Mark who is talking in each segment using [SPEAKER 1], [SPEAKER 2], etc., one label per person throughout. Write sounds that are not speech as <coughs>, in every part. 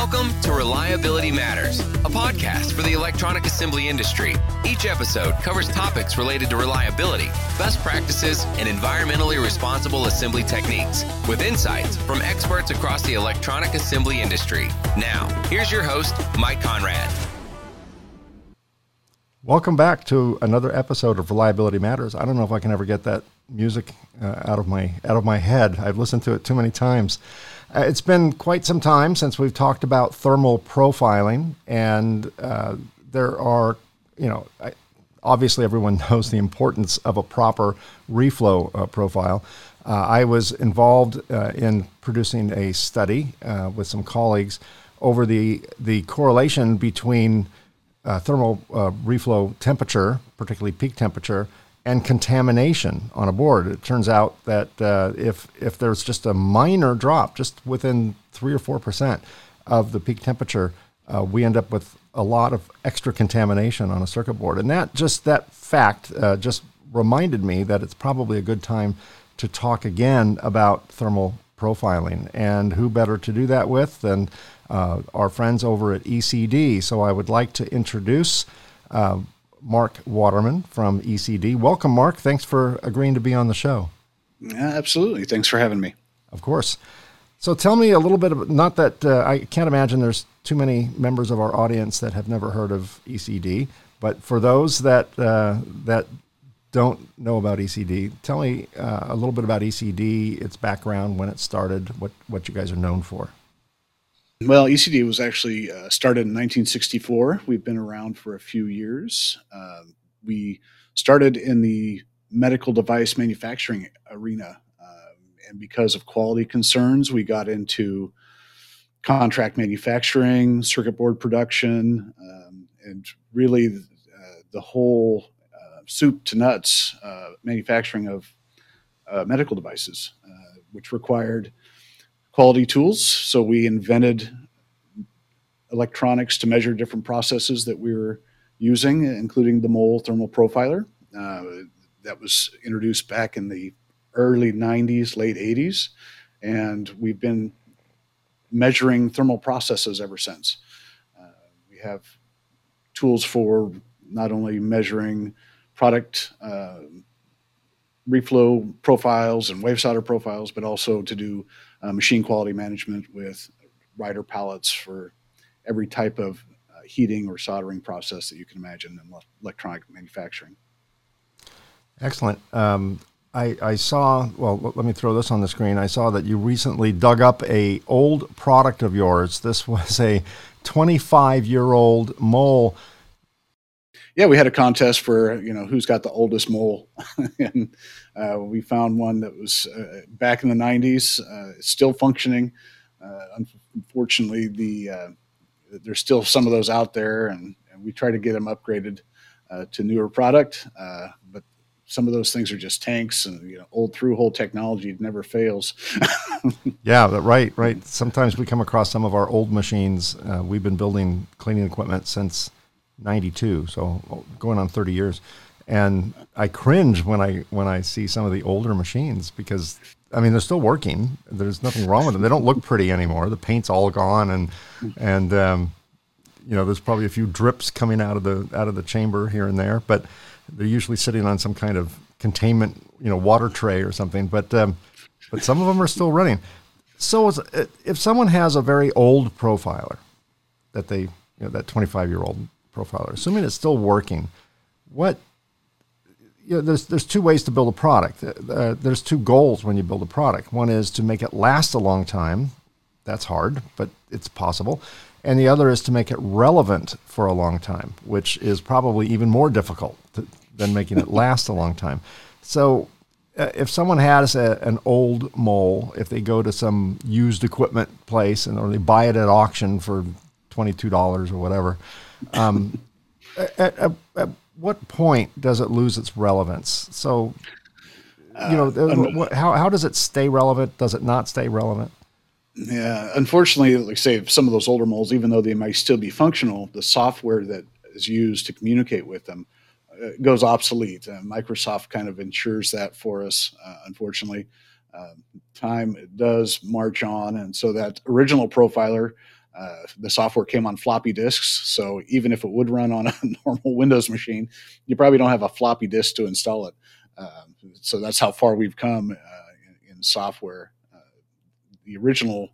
[SPEAKER 1] Welcome to Reliability Matters, a podcast for the electronic assembly industry. Each episode covers topics related to reliability, best practices, and environmentally responsible assembly techniques with insights from experts across the electronic assembly industry. Now, here's your host, Mike Konrad.
[SPEAKER 2] Welcome back to another episode of Reliability Matters. I don't know if I can ever get that music uh, out of my out of my head. I've listened to it too many times. Uh, it's been quite some time since we've talked about thermal profiling, and uh, there are, you know, I, obviously everyone <laughs> knows the importance of a proper reflow uh, profile. Uh, I was involved uh, in producing a study uh, with some colleagues over the the correlation between thermal reflow temperature, particularly peak temperature, and contamination on a board. It turns out that uh, if if there's just a minor drop, just within three or four percent of the peak temperature, uh, we end up with a lot of extra contamination on a circuit board. And that just that fact uh, just reminded me that it's probably a good time to talk again about thermal profiling. And who better to do that with than uh, our friends over at ECD? So I would like to introduce. Mark Waterman from ECD. Welcome, Mark. Thanks for agreeing to be on the show.
[SPEAKER 3] Yeah, absolutely. Thanks for having me.
[SPEAKER 2] Of course. So tell me a little bit of not that uh, I can't imagine there's too many members of our audience that have never heard of ECD, but for those that uh, that don't know about ECD, tell me uh, a little bit about ECD, its background, when it started, what what you guys are known for.
[SPEAKER 3] Well, ECD was actually uh, started in 1964. We've been around for a few years. Uh, we started in the medical device manufacturing arena. Uh, and because of quality concerns, we got into contract manufacturing, circuit board production, um, and really uh, the whole uh, soup to nuts uh, manufacturing of medical devices, which required quality tools. So we invented electronics to measure different processes that we were using, including the mole thermal profiler. Uh, that was introduced back in the early 90s, late 80s, and we've been measuring thermal processes ever since. Uh, we have tools for not only measuring product uh, reflow profiles and wave solder profiles, but also to do uh, machine quality management with rider pallets for every type of uh, heating or soldering process that you can imagine in electronic manufacturing.
[SPEAKER 2] Excellent. Um, I, I, saw. Well, let me throw this on the screen. I saw that you recently dug up a old product of yours. This was a 25 year old mole.
[SPEAKER 3] Yeah, we had a contest for you know who's got the oldest mole, <laughs> and uh, we found one that was uh, back in the 90s, uh, still functioning. Uh, unfortunately, the uh, there's still some of those out there, and, and we try to get them upgraded uh, to newer product. but some of those things are just tanks, and you know, old through hole technology never fails. <laughs>
[SPEAKER 2] yeah, right, right. Sometimes we come across some of our old machines. we've been building cleaning equipment since '92, so going on 30 years and I cringe when I when I see some of the older machines because I mean they're still working. There's nothing wrong with them. They don't look pretty anymore. The paint's all gone, and and um, you know there's probably a few drips coming out of the out of the chamber here and there, but they're usually sitting on some kind of containment, you know, water tray or something. But um, but some of them are still running. So if someone has a very old profiler that they you know that 25 year old profiler, assuming it's still working, what you know, there's there's two ways to build a product. Uh, uh, there's two goals when you build a product. One is to make it last a long time. That's hard, but it's possible. And the other is to make it relevant for a long time, which is probably even more difficult to, than making it <laughs> last a long time. So, uh, if someone has a, an old mole, if they go to some used equipment place and or they buy it at auction for twenty two dollars or whatever, um, at, at, at what point does it lose its relevance? So, you know, uh, how, how does it stay relevant? Does it not stay relevant?
[SPEAKER 3] Yeah, unfortunately, like say some of those older moles, even though they might still be functional, the software that is used to communicate with them uh, goes obsolete. Uh, Microsoft kind of ensures that for us. Uh, unfortunately, um, time does march on, and so that original profiler uh, the software came on floppy disks. So even if it would run on a <laughs> normal Windows machine, you probably don't have a floppy disk to install it. Um, so that's how far we've come uh, in, in, software. Uh, the original,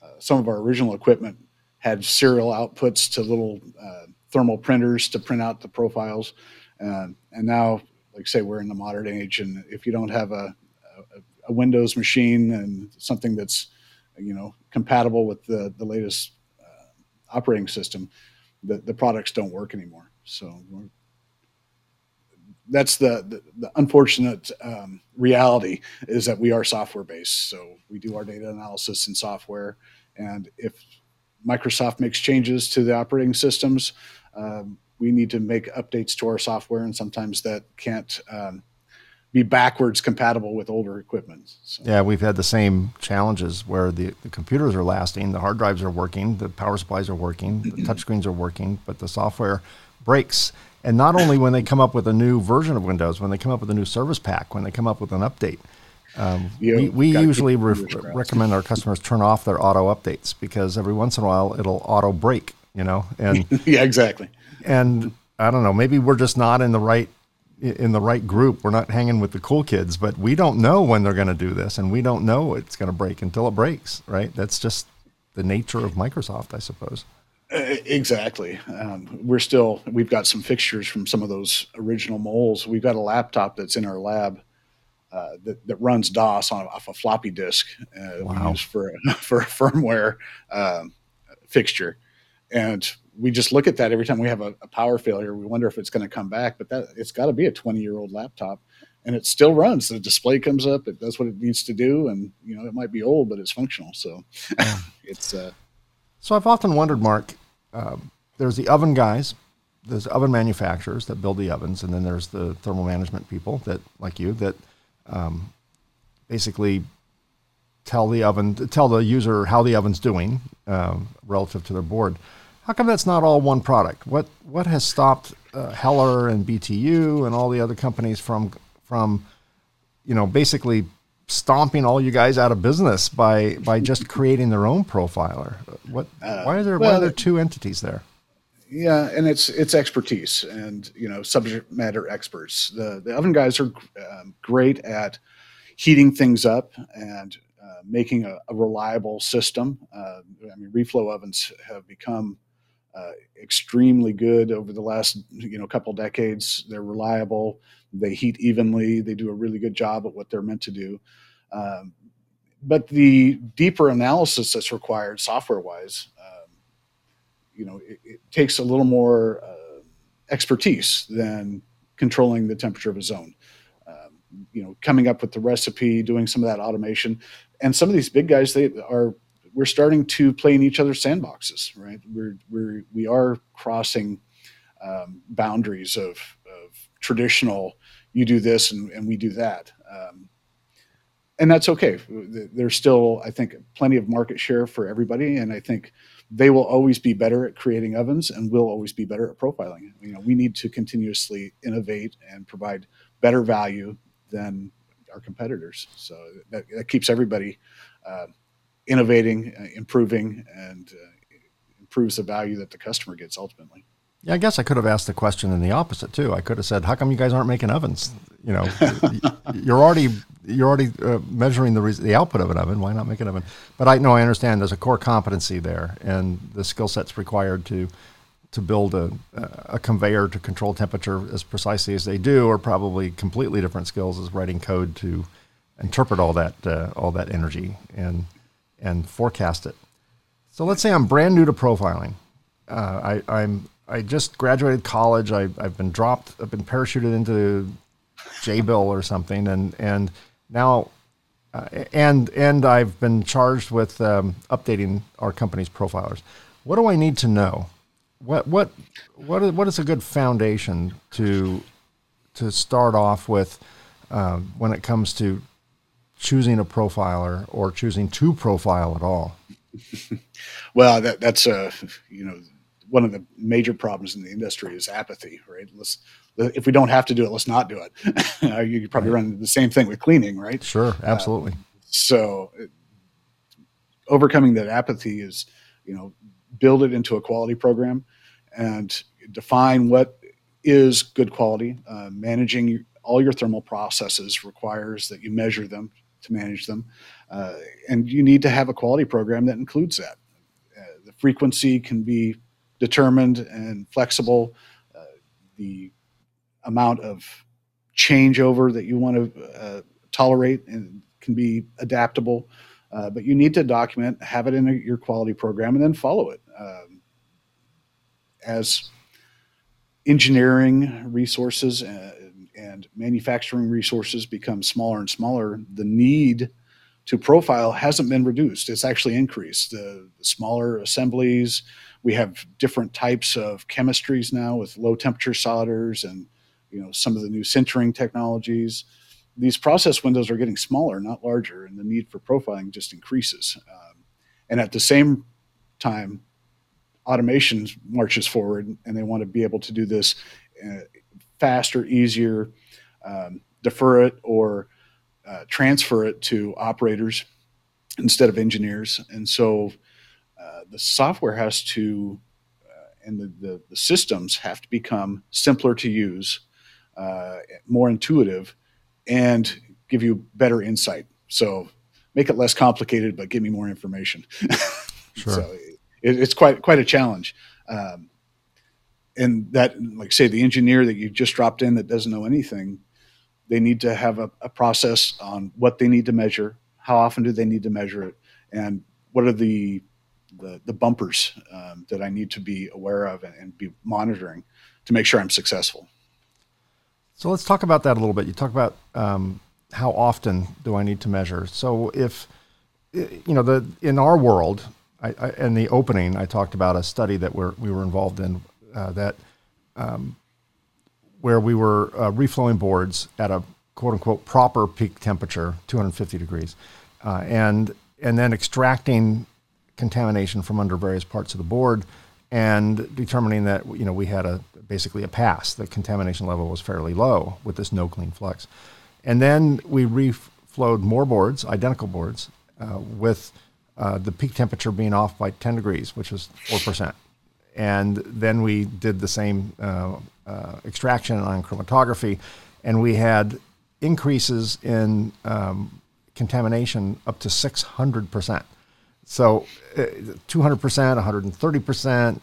[SPEAKER 3] uh, some of our original equipment had serial outputs to little uh, thermal printers to print out the profiles. and now, like say, we're in the modern age, and if you don't have a, a, a Windows machine and something that's you know compatible with the the latest operating system, the, the products don't work anymore. So that's the, the, the unfortunate um, reality is that we are software based. So we do our data analysis in software. And if Microsoft makes changes to the operating systems, um, we need to make updates to our software. And sometimes that can't um, be backwards compatible with older equipment.
[SPEAKER 2] So. Yeah, we've had the same challenges where the, the computers are lasting, the hard drives are working, the power supplies are working, the <clears throat> touchscreens are working, but the software breaks. And not only when they come up with a new version of Windows, when they come up with a new service pack, when they come up with an update, um, we, we usually re- recommend our customers turn off their auto updates because every once in a while it'll auto break, you know? And <laughs>
[SPEAKER 3] yeah, exactly.
[SPEAKER 2] And I don't know, maybe we're just not in the right in the right group. We're not hanging with the cool kids, but we don't know when they're going to do this, and we don't know it's going to break until it breaks. Right? That's just the nature of Microsoft, I suppose.
[SPEAKER 3] Uh, exactly. Um, we're still we've got some fixtures from some of those original moles. We've got a laptop that's in our lab uh, that, that runs DOS on off a floppy disk. Uh, wow. We use for <laughs> for a firmware um, fixture, and we just look at that every time we have a, a power failure. We wonder if it's going to come back, but that it's got to be a 20 year old laptop and it still runs. The display comes up, it does what it needs to do. And, you know, it might be old, but it's functional. So <laughs> it's, uh,
[SPEAKER 2] so I've often wondered, Mark, uh, there's the oven guys, there's oven manufacturers that build the ovens, and then there's the thermal management people that, like you, that um, basically tell the oven, tell the user how the oven's doing um, relative to their board. How come that's not all one product? What what has stopped uh, Heller and BTU and all the other companies from from you know basically stomping all you guys out of business by by just <laughs> creating their own profiler? What uh, why are there well, why are there two entities there?
[SPEAKER 3] Yeah, and it's it's expertise and you know subject matter experts. The the oven guys are um, great at heating things up and uh, making a, a, reliable system. Uh, I mean, reflow ovens have become uh, extremely good over the last you know couple decades. They're reliable. They heat evenly. They do a really good job at what they're meant to do. Um, but the deeper analysis that's required software wise, um, you know, it, it, takes a little more uh, expertise than controlling the temperature of a zone. Um, you know, coming up with the recipe, doing some of that automation, and some of these big guys they are we're starting to play in each other's sandboxes, right? We're we're we are crossing um, boundaries of, of traditional. You do this and, and we do that, um, and that's okay. There's still, I think, plenty of market share for everybody, and I think they will always be better at creating ovens, and we'll always be better at profiling. You know, we need to continuously innovate and provide better value than our competitors. So that, that keeps everybody. Uh, innovating, uh, improving, and uh, improves the value that the customer gets ultimately.
[SPEAKER 2] Yeah, I guess I could have asked the question in the opposite too. I could have said, "How come you guys aren't making ovens? You know, <laughs> you're already you're already uh, measuring the the output of an oven. Why not make an oven?" But I know I understand there's a core competency there, and the skill sets required to to build a, a conveyor to control temperature as precisely as they do are probably completely different skills as writing code to interpret all that uh, all that energy and and forecast it. So let's say I'm brand new to profiling. Uh, I, I'm I just graduated college. I, I've been dropped. I've been parachuted into Jabil or something, and and now uh, and and I've been charged with um, updating our company's profilers. What do I need to know? What what what is, what is a good foundation to to start off with um, when it comes to choosing a profiler or choosing to profile at all? <laughs>
[SPEAKER 3] well, that, that's a you know one of the major problems in the industry is apathy, right? Let's if we don't have to do it, let's not do it. <laughs> you could probably right. run the same thing with cleaning, right?
[SPEAKER 2] Sure, absolutely.
[SPEAKER 3] so, overcoming that apathy is, you know, build it into a quality program and define what is good quality. Uh, managing all your thermal processes requires that you measure them to manage them. Uh, and you need to have a quality program that includes that. Uh, the frequency can be determined and flexible. Uh, the amount of changeover that you want to uh, tolerate and can be adaptable. Uh, but you need to document, have it in a, your quality program, and then follow it. Um, as engineering resources and, manufacturing resources become smaller and smaller, the need to profile hasn't been reduced. It's actually increased. The, the, smaller assemblies, we have different types of chemistries now with low temperature solders and you know some of the new sintering technologies. These process windows are getting smaller, not larger, and the need for profiling just increases. Um, and at the same time, automation marches forward, and they want to be able to do this uh, faster, easier, um, defer it or uh, transfer it to operators instead of engineers. And so uh, the software has to, uh, and the, the, the, systems have to become simpler to use, uh, more intuitive, and give you better insight. So make it less complicated, but give me more information. <laughs>
[SPEAKER 2] Sure.
[SPEAKER 3] so it, it's quite quite a challenge. Um, and that, like say, the engineer that you just dropped in that doesn't know anything, they need to have a, a process on what they need to measure, how often do they need to measure it, and what are the the, the bumpers um, that I need to be aware of and, and, be monitoring to make sure I'm successful.
[SPEAKER 2] So let's talk about that a little bit. You talk about um, how often do I need to measure. So if you know the in our world, I, I, in the opening, I talked about a study that we're, we were involved in uh, that um, where we were uh, reflowing boards at a quote unquote proper peak temperature, 250 degrees, uh, and and then extracting contamination from under various parts of the board and determining that you know we had a basically a pass. The contamination level was fairly low with this no clean flux, and then we reflowed more boards, identical boards, uh, with uh, the peak temperature being off by 10 degrees, which was four percent, and then we did the same uh, extraction ion chromatography, and we had increases in um, contamination up to 600 percent. So, 200%, 130%,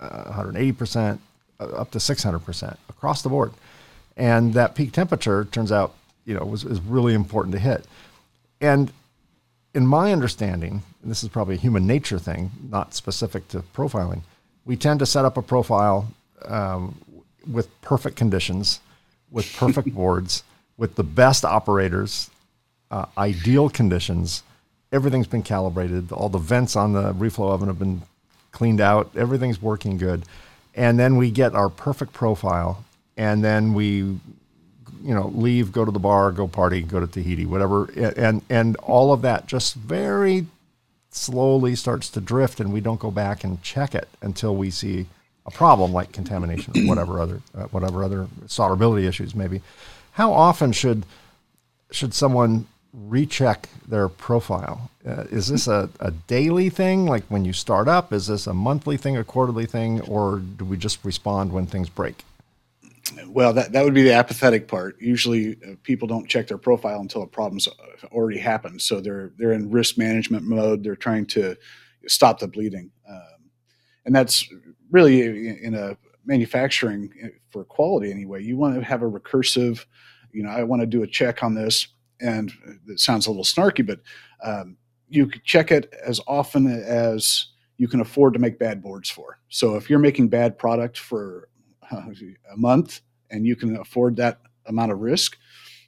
[SPEAKER 2] 180%, uh, up to 600% across the board. And that peak temperature turns out, you know, was, is really important to hit. And in my understanding, and this is probably a human nature thing, not specific to profiling, we tend to set up a profile um, with perfect conditions, with perfect <laughs> boards, with the best operators, uh, ideal conditions everything's been calibrated. All the vents on the reflow oven have been cleaned out. Everything's working good. And then we get our perfect profile. And then we, you know, leave, go to the bar, go party, go to Tahiti, whatever. And, and all of that just very slowly starts to drift. And we don't go back and check it until we see a problem like contamination or whatever other, uh, whatever other solderability issues maybe. How often should, should someone recheck their profile. Uh, is this a, a daily thing, like when you start up? Is this a monthly thing, a quarterly thing, or do we just respond when things break?
[SPEAKER 3] Well, that, that would be the apathetic part. Usually, uh, people don't check their profile until a problem's already happened. So they're they're in risk management mode. They're trying to stop the bleeding, um, and that's really in a manufacturing uh, for quality anyway. You want to have a recursive. You know, I want to do a check on this and it sounds a little snarky, but um, you check it as often as you can afford to make bad boards for. So if you're making bad product for uh, a month and you can afford that amount of risk,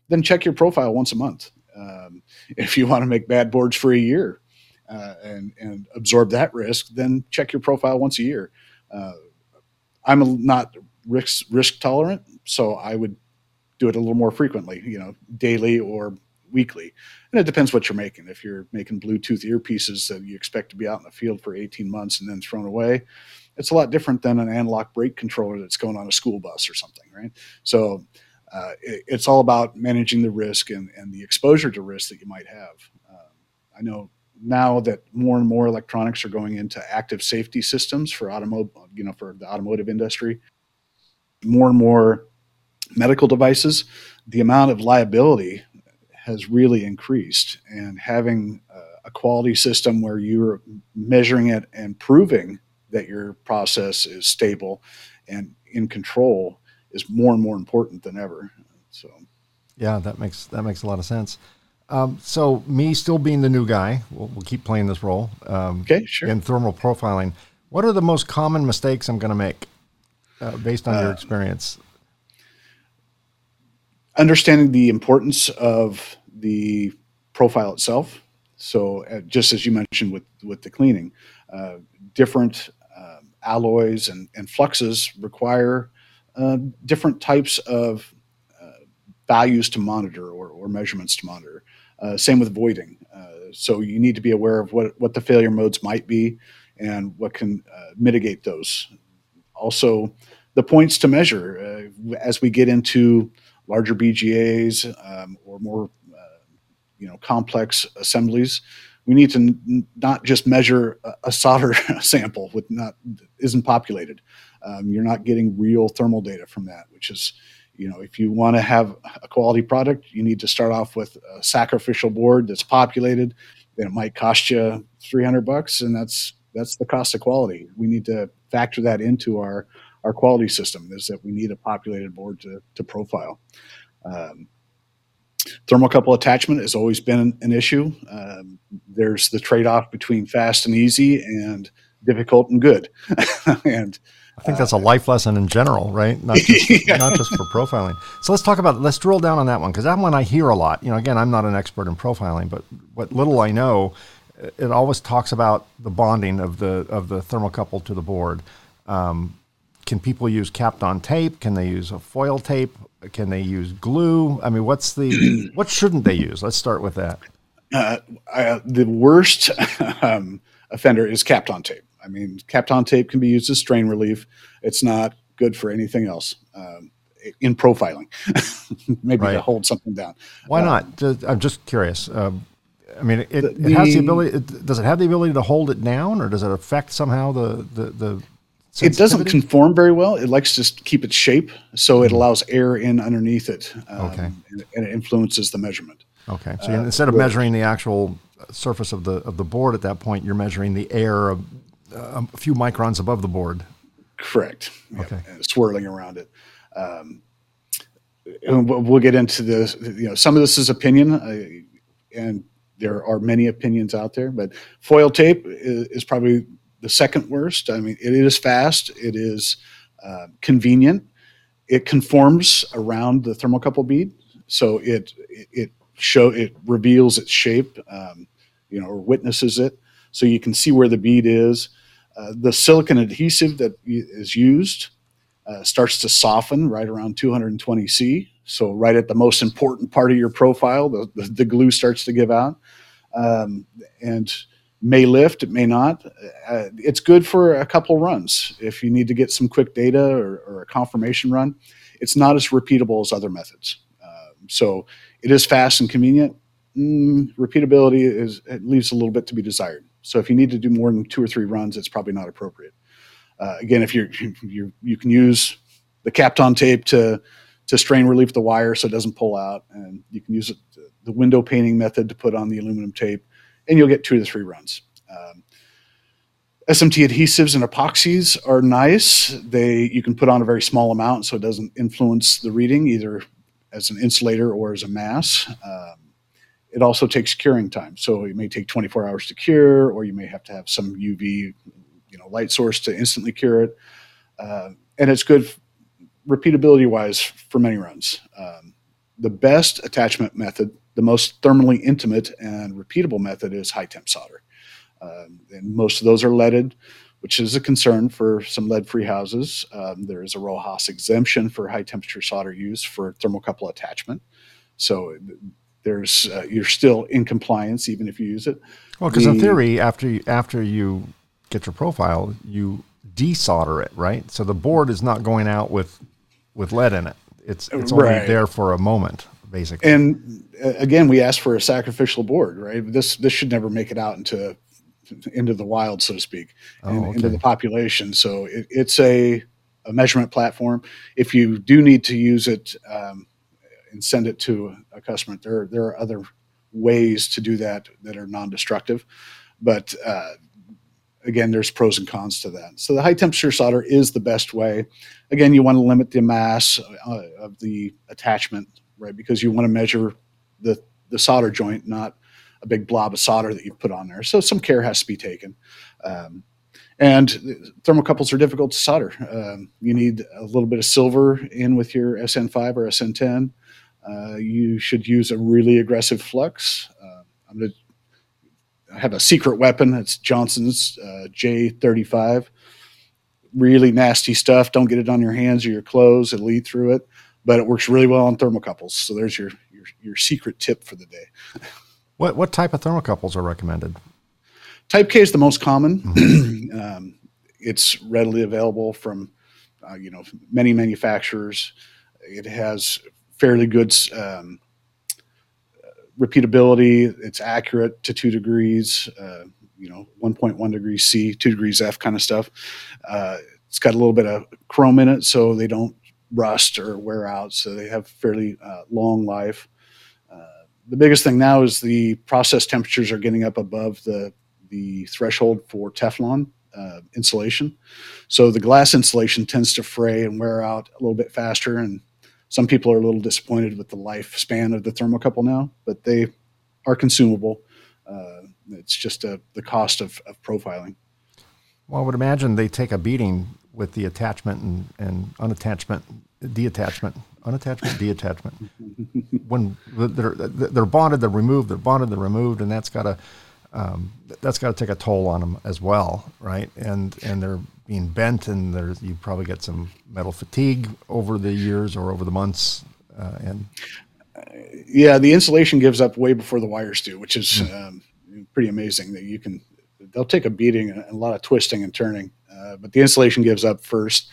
[SPEAKER 3] then check your profile once a month. Um, <laughs> if you want to make bad boards for a year uh, and, and absorb that risk, then check your profile once a year. Uh, I'm not risk risk tolerant, so I would do it a little more frequently, you know, daily or weekly. And it depends what you're making. If you're making Bluetooth earpieces that you expect to be out in the field for 18 months and then thrown away, it's a lot different than an analog brake controller that's going on a school bus or something, right? So uh, it, it's all about managing the risk and, and the exposure to risk that you might have. Uh, I know now that more and more electronics are going into active safety systems for automotive, you know, for the automotive industry, more and more medical devices, the amount of liability has really increased. And having a quality system where you're measuring it and proving that your process is stable and in control is more and more important than ever. So,
[SPEAKER 2] yeah, that makes that makes a lot of sense. Um, so, me still being the new guy, we'll, we'll keep playing this role. Um,
[SPEAKER 3] okay, sure.
[SPEAKER 2] In thermal profiling, what are the most common mistakes I'm going to make uh, based on uh, your experience?
[SPEAKER 3] Understanding the importance of the profile itself. So, uh, just as you mentioned with with the cleaning, uh, different um, alloys and, and fluxes require uh, different types of uh, values to monitor or, or measurements to monitor. Uh, same with voiding. Uh, so you need to be aware of what, what the failure modes might be and what can uh, mitigate those. Also, the points to measure as we get into larger BGAs um, or more you know complex assemblies we need to n- not just measure a, a solder <laughs> sample with not isn't populated um, you're not getting real thermal data from that, which is, you know, if you want to have a quality product, you need to start off with a sacrificial board that's populated. Then it might cost you 300 bucks, and that's that's the cost of quality. We need to factor that into our our quality system. Is that we need a populated board to to profile. Um, thermocouple attachment has always been an issue. Um, there's the trade off between fast and easy and difficult and good, <laughs> and
[SPEAKER 2] I think that's a life lesson in general, right? Not just, <laughs> yeah. not just for profiling. So let's talk about let's drill down on that one because that one I hear a lot. You know, again, I'm not an expert in profiling, but what little I know, it always talks about the bonding of the of the thermocouple to the board. Um, can people use Kapton tape? Can they use a foil tape? Can they use glue? I mean, what's the <clears throat> what shouldn't they use? Let's start with that.
[SPEAKER 3] Uh, uh, the worst <laughs> um, offender is Kapton tape. I mean, Kapton tape can be used as strain relief. It's not good for anything else um, in profiling, <laughs> maybe right. to hold something down.
[SPEAKER 2] Why uh, not? I'm just curious. Um, I mean, it, the, it has the ability. It, does it have the ability to hold it down, or does it affect somehow the the, the
[SPEAKER 3] it doesn't conform very well. It likes to keep its shape, so it mm-hmm. allows air in underneath it, um, okay. and, and, it influences the measurement.
[SPEAKER 2] Okay, so uh, instead of measuring the actual surface of the of the board at that point, you're measuring the air of a few microns above the board.
[SPEAKER 3] Correct. Okay. Yep. swirling around it. Um, and we'll get into this. You know, some of this is opinion, uh, and there are many opinions out there. But foil tape is, is, probably the second worst. I mean, it is fast. It is uh, convenient. It conforms around the thermocouple bead, so it it show it reveals its shape, um, you know, or witnesses it, so you can see where the bead is. Uh, the silicon adhesive that is used uh, starts to soften right around 220 C. So right at the most important part of your profile, the, the, the glue starts to give out. Um, and may lift, it may not. Uh, it's good for a couple runs if you need to get some quick data or, or a confirmation run. It's not as repeatable as other methods. Uh, so it is fast and convenient. Mm, repeatability is it leaves a little bit to be desired. So if you need to do more than two or three runs, it's probably not appropriate. Uh, again, if you're, <laughs> you you can use the Kapton tape to to strain relief the wire so it doesn't pull out, and you can use it, the window painting method to put on the aluminum tape, and you'll get two to three runs. Um, SMT adhesives and epoxies are nice. They you can put on a very small amount so it doesn't influence the reading either as an insulator or as a mass. Um, it also takes curing time. So it may take 24 hours to cure, or you may have to have some UV, you know, light source to instantly cure it. Uh, and it's good repeatability wise for many runs. Um, the best attachment method, the most thermally intimate and repeatable method is high temp solder. Um, and most of those are leaded, which is a concern for some lead free houses. Um, there is a RoHS exemption for high temperature solder use for thermocouple attachment. So there's uh, you're still in compliance even if you use it.
[SPEAKER 2] Well, because in theory, after you, after you get your profile, you desolder it, right? So the board is not going out with with lead in it. It's it's only right. there for a moment, basically.
[SPEAKER 3] And uh, again, we asked for a sacrificial board, right? This this should never make it out into into the wild, so to speak,
[SPEAKER 2] Oh,
[SPEAKER 3] and into the population. So it, it's a, a measurement platform. If you do need to use it um, and send it to a customer, there there are other ways to do that that are non-destructive, but uh, again, there's pros and cons to that. So the high temperature solder is the best way. Again, you want to limit the mass uh, of the attachment, right? Because you want to measure the the solder joint, not a big blob of solder that you put on there. So some care has to be taken. Um, and thermocouples are difficult to solder. Um, you need a little bit of silver in with your SN5 or SN10. Uh, you should use a really aggressive flux. Uh, I'm going to have a secret weapon. It's Johnson's uh, J35. Really nasty stuff. Don't get it on your hands or your clothes. It'll eat through it, but it works really well on thermocouples. So there's your your, your secret tip for the day.
[SPEAKER 2] What what type of thermocouples are recommended?
[SPEAKER 3] Type K is the most common. <clears throat> um, it's readily available from uh, you know many manufacturers. It has fairly good um, repeatability. It's accurate to two degrees. Uh, you know, 1.1 degrees C, two degrees F kind of stuff. Uh, it's got a little bit of chrome in it, so they don't rust or wear out. So they have fairly uh, long life. Uh, the biggest thing now is the process temperatures are getting up above the the threshold for Teflon uh, insulation. So the glass insulation tends to fray and wear out a little bit faster. And some people are a little disappointed with the lifespan of the thermocouple now, but they are consumable. Uh, it's just a, the cost of, of profiling.
[SPEAKER 2] Well, I would imagine they take a beating with the attachment and, and unattachment, deattachment, unattachment, <laughs> deattachment. <laughs> when they're they're bonded, they're removed, they're bonded, they're removed, and that's got to um, that's got to take a toll on them as well, right? And and they're being bent, and there's you probably get some metal fatigue over the years or over the months, uh, and
[SPEAKER 3] Yeah, the insulation gives up way before the wires do, which is um, pretty amazing that you can. They'll take a beating and a lot of twisting and turning, uh, but the insulation gives up first.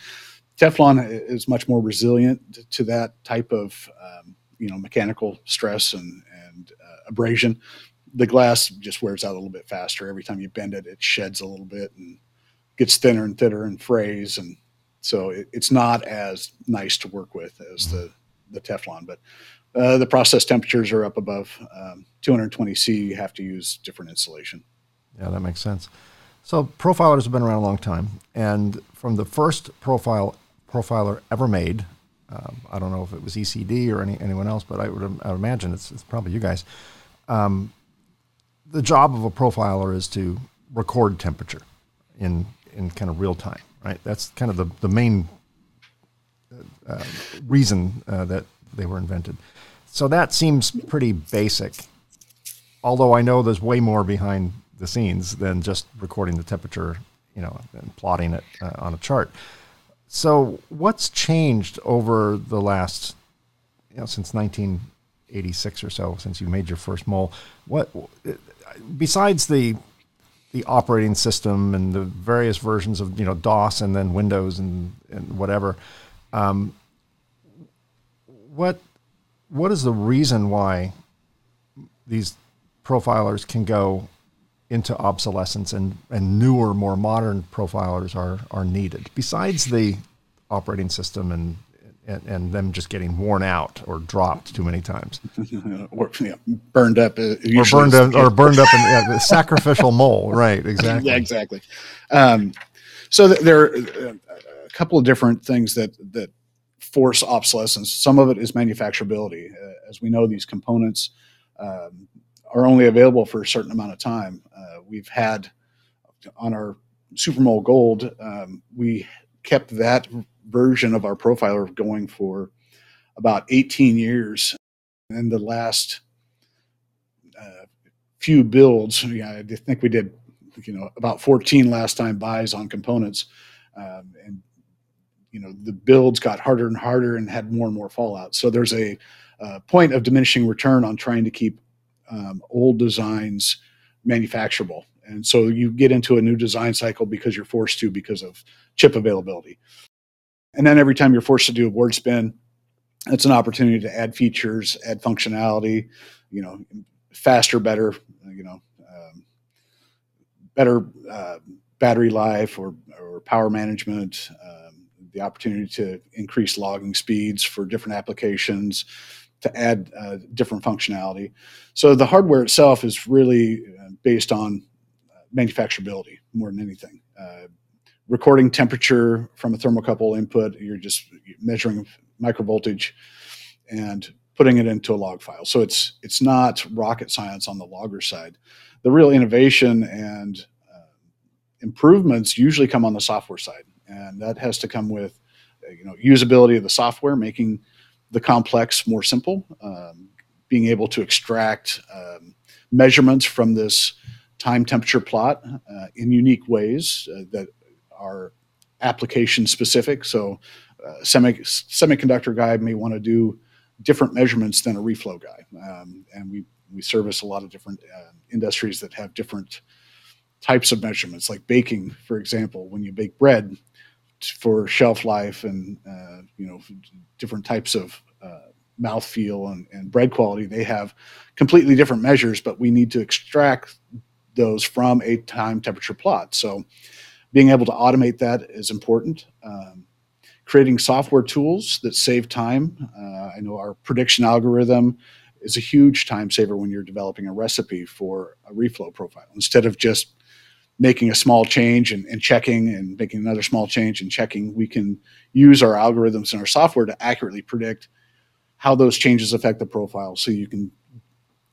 [SPEAKER 3] Teflon is much more resilient to that type of um, you know mechanical stress and and uh, abrasion. The glass just wears out a little bit faster every time you bend it. It sheds a little bit and gets thinner and thinner and frays, and so it, it's not as nice to work with as the the Teflon. But uh, the process temperatures are up above um, 220 C. You have to use different insulation.
[SPEAKER 2] yeah, that makes sense. So profilers have been around a long time, and from the first profile profiler ever made, um, I don't know if it was ECD or any, anyone else, but I would, I would imagine it's, it's probably you guys. Um, the job of a profiler is to record temperature in in kind of real time, right? That's kind of the the main uh, reason uh, that they were invented. So that seems pretty basic. Although I know there's way more behind the scenes than just recording the temperature, you know, and plotting it uh, on a chart. So what's changed over the last, you know, since 1986 or so, since you made your first mole? What besides the the operating system and the various versions of you know DOS and then Windows and and whatever. Um, what what is the reason why these profilers can go into obsolescence and, and newer, more modern profilers are are needed besides the operating system and and, and them just getting worn out or dropped too many times <laughs>
[SPEAKER 3] or yeah, burned up. Uh,
[SPEAKER 2] or burned up, or burned up in <laughs> yeah, the sacrificial mole right exactly
[SPEAKER 3] Yeah, exactly. Um, so th- there are uh, a couple of different things that that force obsolescence. Some of it is manufacturability. Uh, as we know, these components um, are only available for a certain amount of time. Uh, we've had on our Supermole Gold, um, we kept that version of our profiler going for about 18 years. And the last uh, few builds, yeah, I think we did, you know, about 14 last time buys on components. Um, and, you know, the builds got harder and harder and had more and more fallout. So there's a, uh point of diminishing return on trying to keep um, old designs manufacturable. And so you get into a new design cycle because you're forced to because of chip availability. And then every time you're forced to do a board spin, it's an opportunity to add features, add functionality, you know, faster, better, you know, um, better uh, battery life or, or power management, um, the opportunity to increase logging speeds for different applications, to add uh, different functionality. So the hardware itself is really uh, based on uh, manufacturability more than anything. Uh, recording temperature from a thermocouple input, you're just measuring microvoltage and putting it into a log file. So it's it's not rocket science on the logger side. The real innovation and uh, improvements usually come on the software side, and that has to come with uh, you know usability of the software, making the complex more simple, um, being able to extract um, measurements from this time temperature plot uh, in unique ways uh, that are application specific. So, uh, semi- semiconductor guy may want to do different measurements than a reflow guy, um, and we we service a lot of different uh, industries that have different types of measurements, like baking, for example. When you bake bread, for shelf life and uh, you know different types of uh, mouthfeel and, and bread quality, they have completely different measures, but we need to extract those from a time temperature plot. So being able to automate that is important. Um, creating software tools that save time. Uh, I know our prediction algorithm is a huge time saver when you're developing a recipe for a reflow profile. Instead of just making a small change and, and, checking and making another small change and checking, we can use our algorithms and our software to accurately predict how those changes affect the profile so you can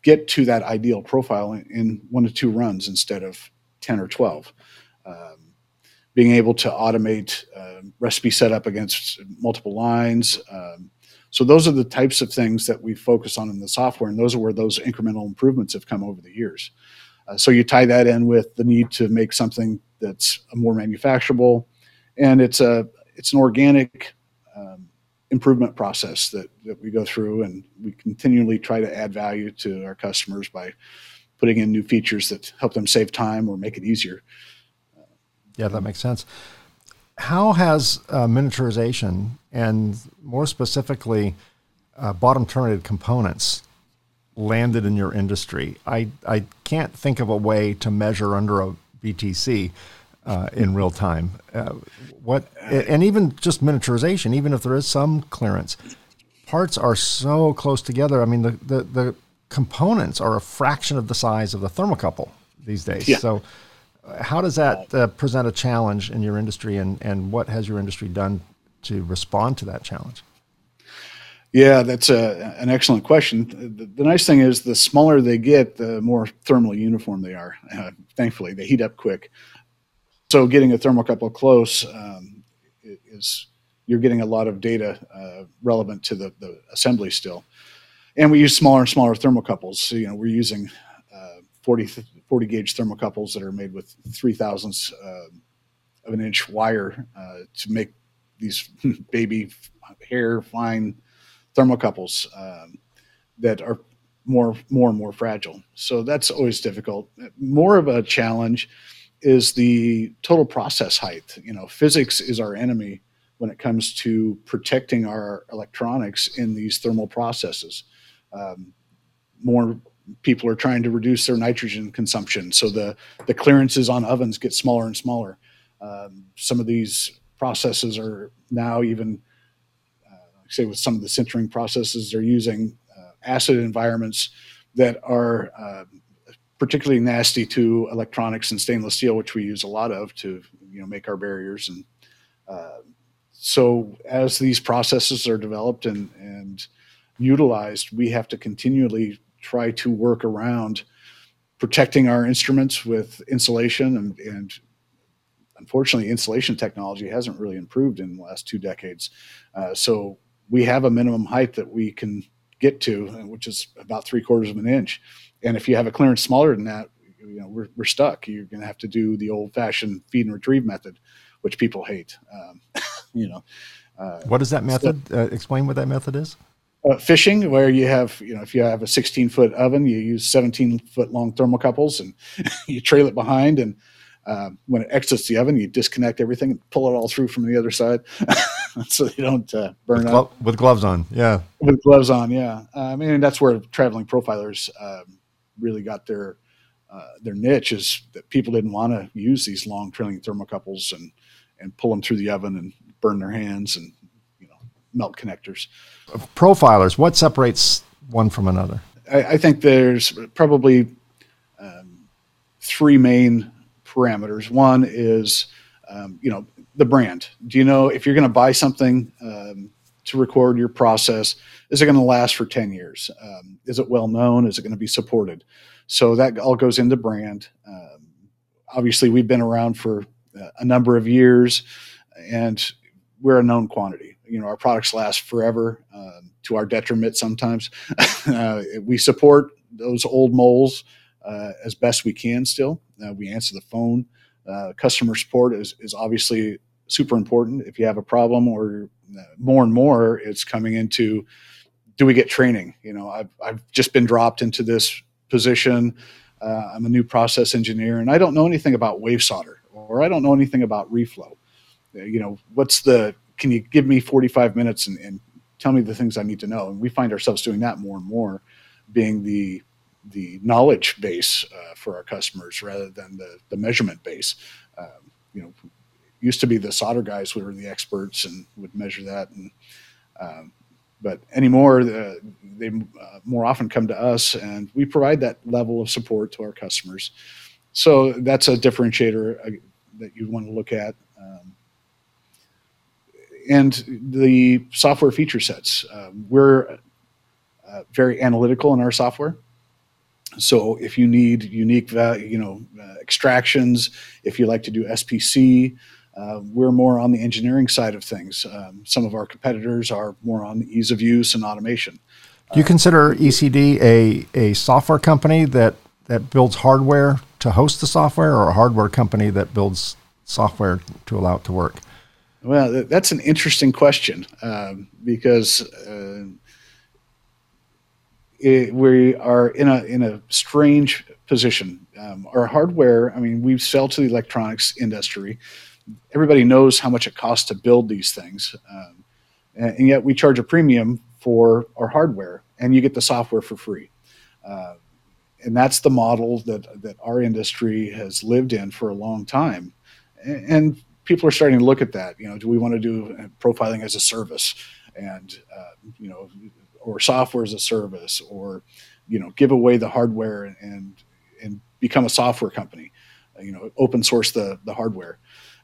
[SPEAKER 3] get to that ideal profile in, in one to two runs instead of 10 or 12. Um, being able to automate uh, recipe setup against multiple lines. Um, so those are the types of things that we focus on in the software, and those are where those incremental improvements have come over the years. Uh, so you tie that in with the need to make something that's more manufacturable, and it's a it's an organic um, improvement process that that we go through, and we continually try to add value to our customers by putting in new features that help them save time or make it easier.
[SPEAKER 2] Yeah, that makes sense. How has uh, miniaturization and more specifically uh, bottom terminated components landed in your industry? I, I can't think of a way to measure under a BTC uh, in real time. Uh, what and even just miniaturization, even if there is some clearance, parts are so close together. I mean, the, the, the components are a fraction of the size of the thermocouple these days. Yeah. So how does that uh, present a challenge in your industry, and, and what has your industry done to respond to that challenge?
[SPEAKER 3] Yeah, that's a, an excellent question. The, the, nice thing is, the smaller they get, the more thermally uniform they are. Uh, thankfully, they heat up quick. So, getting a thermocouple close um, is you're getting a lot of data uh, relevant to the, the assembly still. And we use smaller and smaller thermocouples. So, you know, we're using uh, 40, 40 gauge thermocouples that are made with three thousandths uh, of an inch wire uh, to make these <laughs> baby hair fine thermocouples um, that are more more and more fragile. So that's always difficult. More of a challenge is the total process height. You know, physics is our enemy when it comes to protecting our electronics in these thermal processes. Um, more people are trying to reduce their nitrogen consumption, so the the clearances on ovens get smaller and smaller. Um, some of these processes are now even, uh, say, with some of the sintering processes, they're using uh, acid environments that are uh, particularly nasty to electronics and stainless steel, which we use a lot of to you know make our barriers. And uh, so, as these processes are developed and and utilized, we have to continually try to work around protecting our instruments with insulation and, and unfortunately insulation technology hasn't really improved in the last two decades. Uh, so we have a minimum height that we can get to which is about three quarters of an inch. And if you have a clearance smaller than that you know we're, we're stuck. You're going to have to do the old fashioned feed and retrieve method which people hate um, <laughs> you know
[SPEAKER 2] uh, what is that method? So, uh, explain what that method is
[SPEAKER 3] uh, fishing where you have you know if you have a 16 foot oven you use 17 foot long thermocouples and <laughs> you trail it behind and Uh, when it exits the oven, you disconnect everything and pull it all through from the other side, <laughs> so they don't uh, burn
[SPEAKER 2] with
[SPEAKER 3] up.
[SPEAKER 2] With gloves on, yeah.
[SPEAKER 3] With gloves on, yeah. Uh, I mean, that's where traveling profilers um, really got their uh, their niche is that people didn't want to use these long trailing thermocouples and and pull them through the oven and burn their hands and melt connectors.
[SPEAKER 2] Profilers, what separates one from another?
[SPEAKER 3] I, I think there's probably um, three main parameters. One is um, you know the brand. Do you know if you're going to buy something um, to record your process? Is it going to last for ten years? Um, is it well known? Is it going to be supported? So that all goes into brand. Um, obviously, we've been around for uh, a number of years, and we're a known quantity. You know, our products last forever, um, to our detriment sometimes. <laughs> uh, we support those old moles uh, as best we can. Still, uh, we answer the phone. Uh, customer support is is obviously super important. If you have a problem, or uh, more and more, it's coming into do we get training? You know, I've I've just been dropped into this position. Uh, I'm a new process engineer, and I don't know anything about wave solder, or I don't know anything about reflow. You know, what's the? Can you give me 45 minutes and, and tell me the things I need to know? And we find ourselves doing that more and more, being the the knowledge base uh, for our customers rather than the the measurement base. Um, you know, used to be the solder guys who were the experts and would measure that and um, but anymore uh, they uh, more often come to us and we provide that level of support to our customers so that's a differentiator uh, that you want to look at um, and the software feature sets uh, we're uh, very analytical in our software so if you need unique value you know uh, extractions if you like to do spc uh, we're more on the engineering side of things. Um, some of our competitors are more on the ease of use and automation.
[SPEAKER 2] Do you consider ECD a, a software company that, that builds hardware to host the software or a hardware company that builds software to allow it to work?
[SPEAKER 3] Well, that's an interesting question um, because uh, it, we are in a in a strange position. Um, our hardware, I mean, we sell to the electronics industry, everybody knows how much it costs to build these things, um, and, and, yet we charge a premium for our hardware, and you get the software for free. Uh, and that's the model that that our industry has lived in for a long time, and, and people are starting to look at that. You know, do we want to do profiling as a service, and uh, you know, or software as a service, or you know, give away the hardware and and, become a software company, you know, open source the the hardware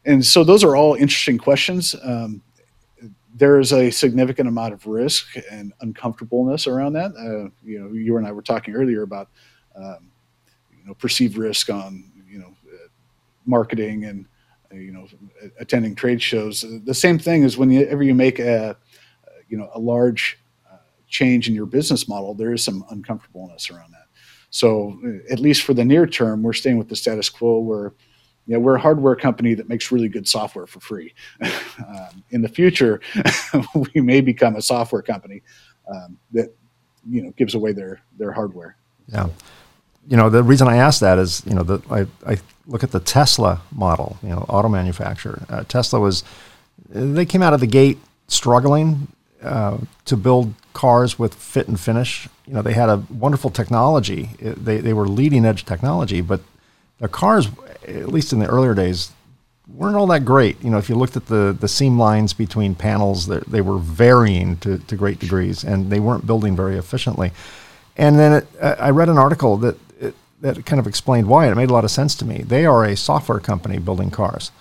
[SPEAKER 3] and so those are all interesting questions. Um, there is a significant amount of risk and uncomfortableness around that. Uh, you know, you and I were talking earlier about um, you know perceived risk on you know uh, marketing and uh, you know attending trade shows. The same thing is whenever you make a you know a large uh, change in your business model, there is some uncomfortableness around that. So uh, at least for the near term, we're staying with the status quo where you know, we're a hardware company that makes really good software for free. <laughs> um, in the future, <laughs> we may become a software company um, that you know gives away their their hardware.
[SPEAKER 2] Yeah, you know the reason I ask that is you know that I I look at the Tesla model, you know, auto manufacturer. Uh, Tesla was they came out of the gate struggling uh, to build cars with fit and finish. You know, they had a wonderful technology. They they were leading edge technology, but the cars, at least in the earlier days, weren't all that great. You know, if you looked at the, the seam lines between panels, they, they were varying to, to great degrees, and they weren't building very efficiently. And then it, I read an article that it, that kind of explained why. It made a lot of sense to me. They are a software company building cars,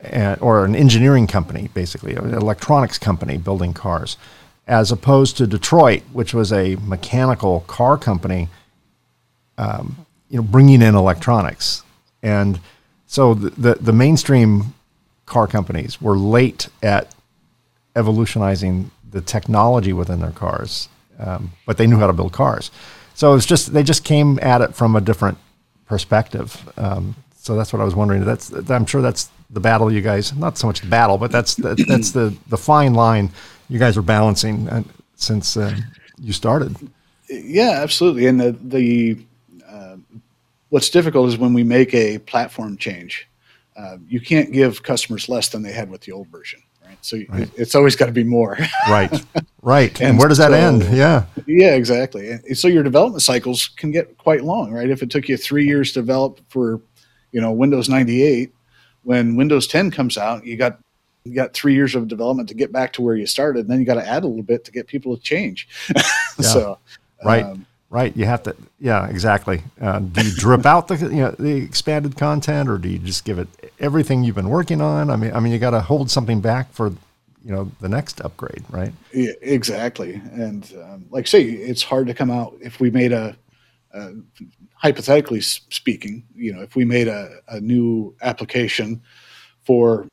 [SPEAKER 2] and, or an engineering company, basically, an electronics company building cars, as opposed to Detroit, which was a mechanical car company um, you know bringing in electronics, and so the, the, the mainstream car companies were late at evolutionizing the technology within their cars, um, but they knew how to build cars. So it's just they just came at it from a different perspective. Um, so that's what I was wondering. That's I'm sure that's the battle you guys not so much the battle, but that's the, that's the the fine line you guys are balancing uh, since uh, you started.
[SPEAKER 3] Yeah, absolutely. And the the what's difficult is when we make a platform change. uh, you can't give customers less than they had with the old version. So right. it's always got to be more. <laughs>
[SPEAKER 2] right. Right. And, and where does that so, end? Yeah.
[SPEAKER 3] Yeah, exactly. And so your development cycles can get quite long, right? If it took you three years to develop for, you know, Windows 98, when Windows 10 comes out, you got you got three years of development to get back to where you started. And then you got to add a little bit to get people to change. <laughs> Yeah. so,
[SPEAKER 2] right. Um, right? You have to, yeah, exactly. Uh, do you drip out the you know the expanded content, or do you just give it everything you've been working on? I mean, I mean, you got to hold something back for you know the next upgrade, right?
[SPEAKER 3] Yeah, exactly. And um, like say, it's hard to come out if we made a, a hypothetically speaking, you know, if we made a, a new application for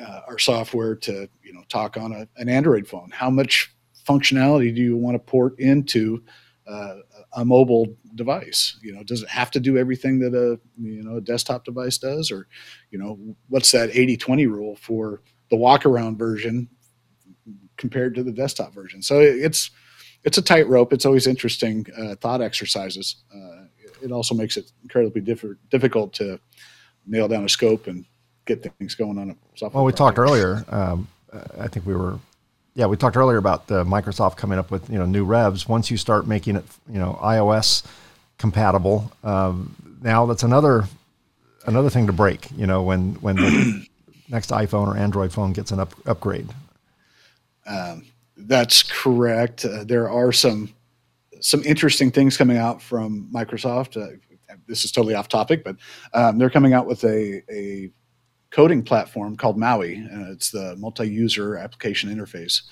[SPEAKER 3] uh, our software to you know talk on a, an Android phone, how much functionality do you want to port into uh, a mobile device you know does it have to do everything that a you know a desktop device does? Or you know what's that 80-20 rule for the walk around version compared to the desktop version? So it's it's a tightrope. It's always interesting uh, thought exercises. Uh, it also makes it incredibly diff- difficult to nail down a scope and get things going on a
[SPEAKER 2] software well we project. talked earlier um, i think we were yeah, we talked earlier about the Microsoft coming up with you know new revs. Once you start making it you know iOS compatible, um, now that's another another thing to break. You know when when the <coughs> next iPhone or Android phone gets an up, upgrade.
[SPEAKER 3] Um, that's correct. Uh, there are some some interesting things coming out from Microsoft. Uh, this is totally off topic, but um, they're coming out with a, a coding platform called Maui, and it's the multi-user application interface.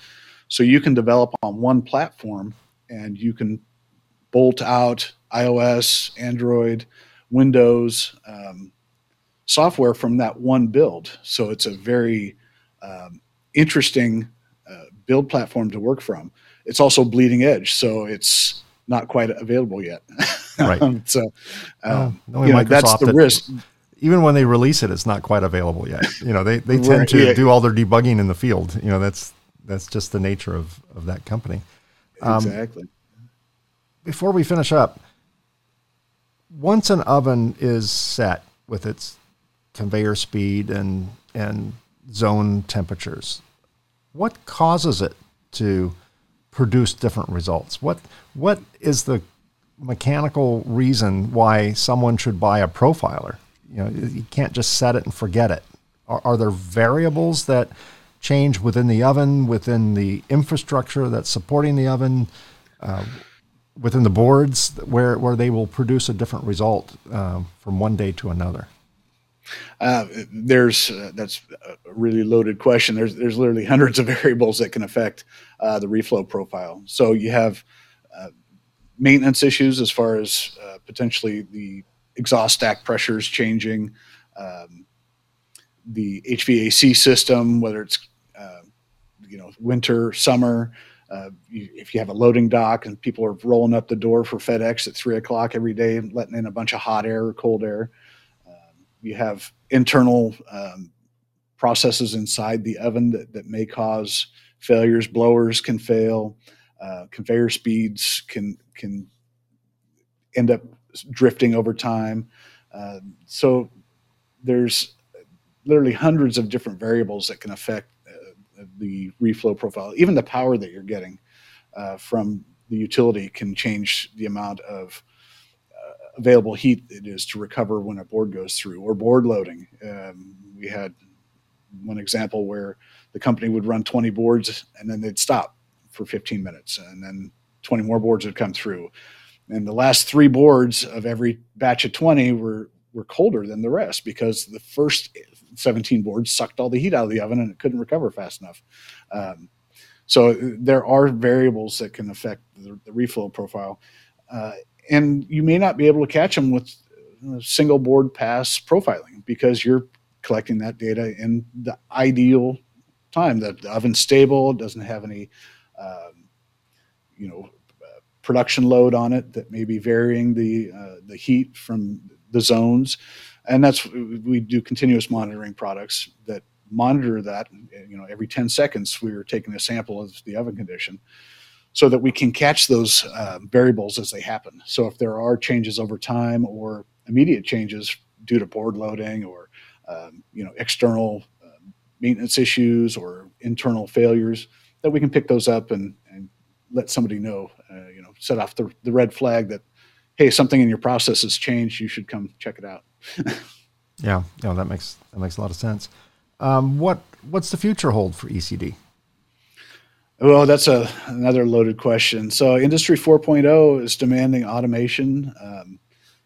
[SPEAKER 3] So you can develop on one platform, and you can bolt out iOS, Android, Windows um, software from that one build. So it's a very um, interesting uh, build platform to work from. It's also bleeding edge, so it's not quite available yet. <laughs>
[SPEAKER 2] Right.
[SPEAKER 3] so um, well, you know, that's the risk
[SPEAKER 2] even when they release it, it's not quite available yet. You know, they, they <laughs> tend right, to yeah. do all their debugging in the field. You know, that's that's just the nature of, of that company.
[SPEAKER 3] Um, exactly.
[SPEAKER 2] Before we finish up, once an oven is set with its conveyor speed and and zone temperatures, what causes it to produce different results? What what is the mechanical reason why someone should buy a profiler? You know you can't just set it and forget it are, are there variables that change within the oven within the infrastructure that's supporting the oven uh, within the boards where, where they will produce a different result uh, from one day to another
[SPEAKER 3] uh, there's uh, that's a really loaded question. There's there's literally hundreds of <laughs> variables that can affect uh, the reflow profile. So you have uh, maintenance issues as far as uh, potentially the exhaust stack pressures changing, um, the HVAC system, whether it's uh, you know winter, summer. Uh, you, if you have a loading dock and people are rolling up the door for FedEx at three o'clock every day and letting in a bunch of hot air or cold air, um, you have internal um, processes inside the oven that, that may cause failures. Blowers can fail. Uh, conveyor speeds can can end up drifting over time. Uh, so there's literally hundreds of different variables that can affect uh, the reflow profile. Even the power that you're getting uh, from the utility can change the amount of uh, available heat it is to recover when a board goes through or board loading. Um, we had one example where the company would run 20 boards and then they'd stop for 15 minutes and then 20 more boards would come through and the last three boards of every batch of 20 were were colder than the rest because the first 17 boards sucked all the heat out of the oven and it couldn't recover fast enough. Um, so there are variables that can affect the, the reflow profile, uh, and you may not be able to catch them with single board pass profiling because you're collecting that data in the ideal time. that the oven's stable, doesn't have any, um, you know, production load on it that may be varying the uh, the heat from the zones, and that's we do continuous monitoring products that monitor that. You know, every 10 seconds we are taking a sample of the oven condition, so that we can catch those uh, variables as they happen. So if there are changes over time or immediate changes due to board loading or um, you know external uh, maintenance issues or internal failures, that we can pick those up and, and let somebody know, uh, you know, set off the, the red flag that, hey, something in your process has changed. You should come check it out. <laughs>
[SPEAKER 2] yeah, yeah, that makes that makes a lot of sense. Um, what what's the future hold for ECD?
[SPEAKER 3] Well, that's a another loaded question. So, Industry 4.0 is demanding automation. Um,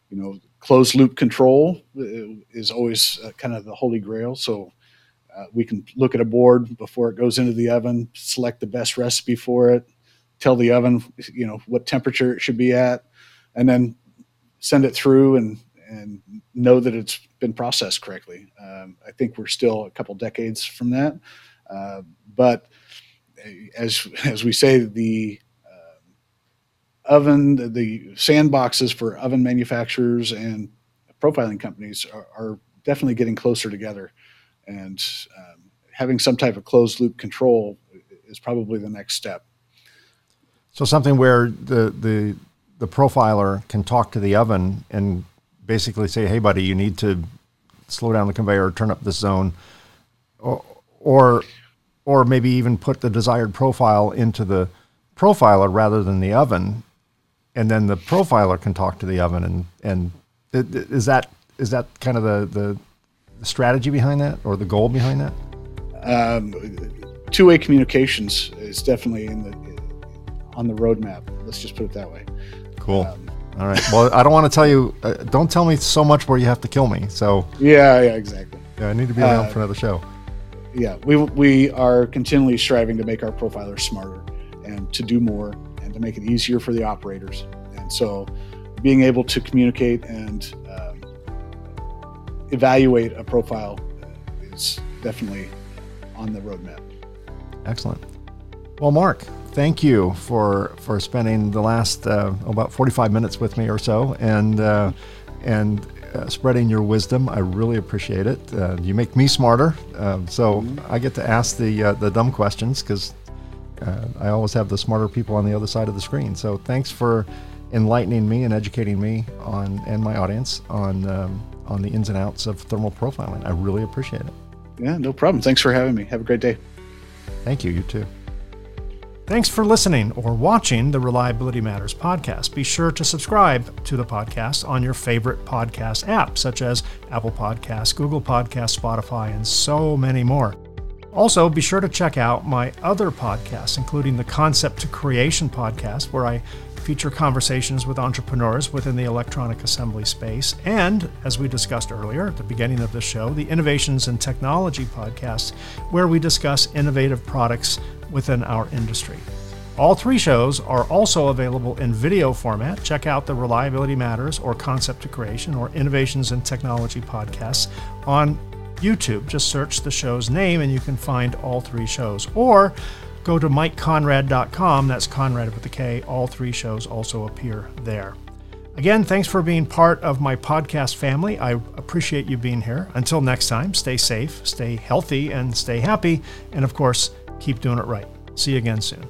[SPEAKER 3] you know, closed loop control uh, is always uh, kind of the holy grail. So, uh, we can look at a board before it goes into the oven, select the best recipe for it, tell the oven, you know, what temperature it should be at, and then send it through and and know that it's been processed correctly. Um, I think we're still a couple decades from that, uh, but as as we say, the uh, oven, the sandboxes for oven manufacturers and profiling companies are, are definitely getting closer together, and um, having some type of closed loop control is probably the next step.
[SPEAKER 2] So something where the the the profiler can talk to the oven and basically say, "Hey, buddy, you need to slow down the conveyor, turn up this zone," or, or or maybe even put the desired profile into the profiler rather than the oven, and then the profiler can talk to the oven. And and is that is that kind of the the, strategy behind that or the goal behind that?
[SPEAKER 3] Um, Two way communications is definitely in the on the roadmap. Let's just put it that way.
[SPEAKER 2] Cool. Um, All right. Well, I don't want to tell you. Uh, don't tell me so much where you have to kill me. So.
[SPEAKER 3] Yeah. Yeah. Exactly.
[SPEAKER 2] Yeah. I need to be around uh, for another show
[SPEAKER 3] yeah, we, we are continually striving to make our profilers smarter and to do more and to make it easier for the operators. And so being able to communicate and um, evaluate a profile is definitely on the roadmap.
[SPEAKER 2] Excellent. Well, Mark, thank you for for spending the last uh, about 45 minutes with me or so, and uh, and uh, spreading your wisdom. I really appreciate it. Uh, you make me smarter, um, so mm-hmm. I get to ask the uh, the dumb questions because uh, I always have the smarter people on the other side of the screen. So thanks for enlightening me and educating me on and my audience on um, on the ins and outs of thermal profiling. I really appreciate it.
[SPEAKER 3] Yeah, no problem. Thanks for having me. Have a great day.
[SPEAKER 2] Thank you. You too. Thanks for listening or watching the Reliability Matters podcast. Be sure to subscribe to the podcast on your favorite podcast app, such as Apple Podcasts, Google Podcasts, Spotify, and so many more. Also, be sure to check out my other podcasts, including the Concept to Creation podcast, where I feature conversations with entrepreneurs within the electronic assembly space, and, as we discussed earlier at the beginning of the show, the Innovations in Technology podcast, where we discuss innovative products within our industry. All three shows are also available in video format. Check out the Reliability Matters or Concept to Creation or Innovations in Technology podcasts on YouTube. Just search the show's name and you can find all three shows. Or go to mikekonrad.com. That's Konrad with a K. All three shows also appear there. Again, thanks for being part of my podcast family. I appreciate you being here. Until next time, stay safe, stay healthy, and stay happy. And of course, keep doing it right. See you again soon.